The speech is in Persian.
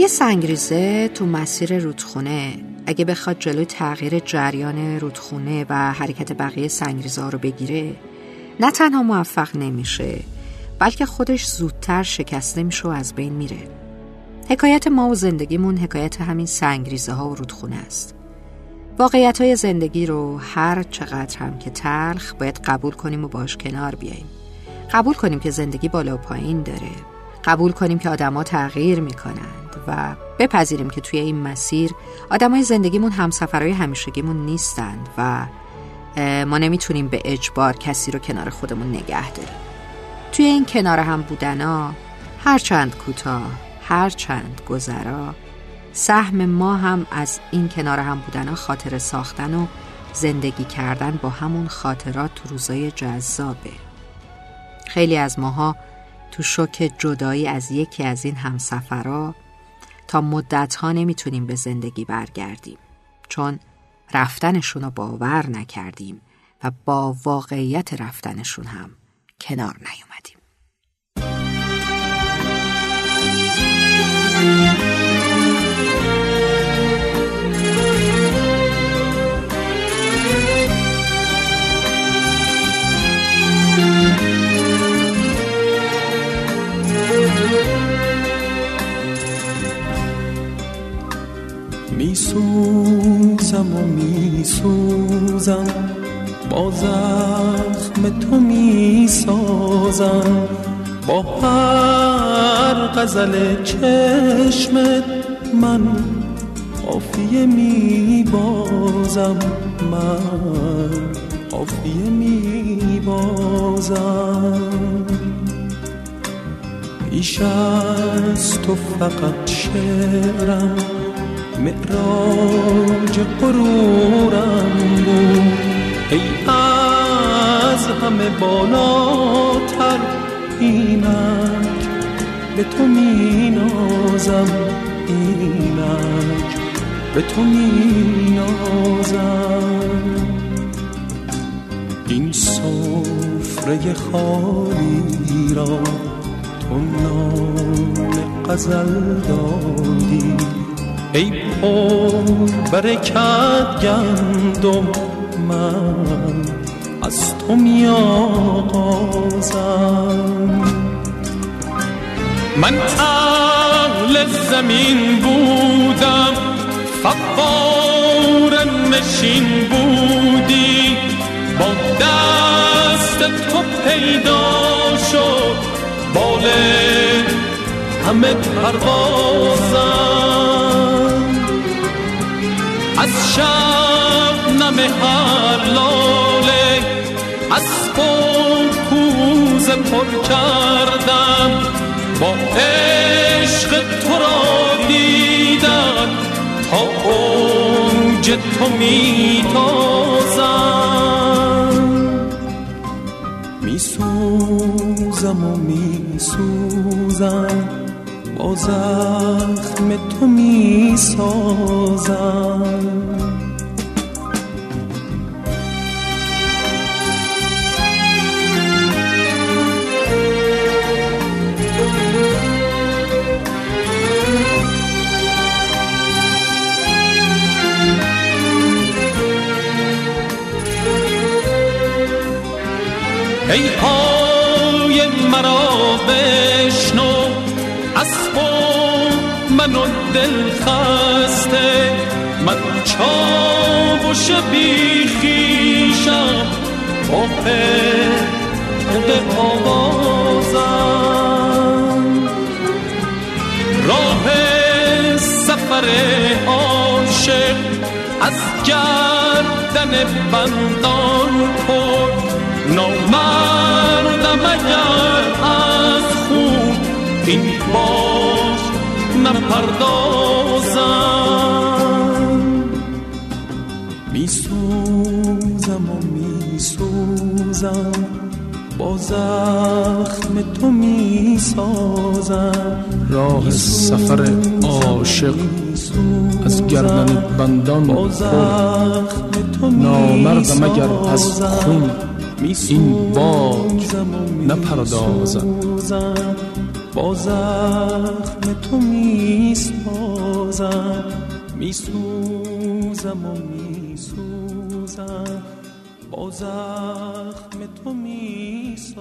یه سنگریزه تو مسیر رودخونه. اگه بخواد جلوی تغییر جریان رودخونه و حرکت بقیه سنگریزه رو بگیره نه تنها موفق نمیشه بلکه خودش زودتر شکسته میشه و از بین میره. حکایت ما و زندگیمون حکایت همین سنگریزه ها و رودخونه است. واقعیت های زندگی رو هر چقدر هم که تلخ باید قبول کنیم و باش کنار بیاییم. قبول کنیم که زندگی بالا و پایین داره. قبول کنیم که آدما تغییر می‌کنند و بپذیریم که توی این مسیر آدمای زندگیمون همسفرهای همیشگیمون نیستند و ما نمی‌تونیم به اجبار کسی رو کنار خودمون نگه داریم. توی این کنار هم بودنا هرچند کوتاه هرچند گذرا سهم ما هم از این کنار هم بودنا خاطر ساختن و زندگی کردن با همون خاطرات تو روزای جذابه. خیلی از ماها تو شوک جدایی از یکی از این همسفرها تا مدتها نمی‌تونیم به زندگی برگردیم. چون رفتنشون رو باور نکردیم و با واقعیت رفتنشون هم کنار نیومدیم. و میسوزم. با زخم تو می‌سازم. با هر غزل چشمت من قافیه میبازم. من قافیه میبازم. پیش از تو فقط شعرم معراج قرورم بود ای از همه بالاتر اینک به تو می نازم اینک به تو می نازم این سفره خالی را تو نام غزل دادی. ای پر برکت گندم من از تو می آغازم من اهل زمین بودم فقار نشین بودی. با دست تو پیدا شد بال همه پروازم. از شب نم هر لاله از کوزه پر کردم. با عشق تو را دیدن تا اوج تو میتازم میسوزم و میسوزم با زخم تو می‌سازم. ای های مرا بشنو. خود من و دل خسته من چاوش بیخیشم با پرد آوازم. راه سفر عاشق از گردن بندان پر. نامردم اگر از خون این باش نپردازم میسوزم و میسوزم. با زخم تو می‌سازم. راه سفر عاشق از گردن بندان پر نامردم اگر از خون این باج نپردازم. با زخم تو می‌سازم میسوزم و میسوزم. با زخم تو می‌سازم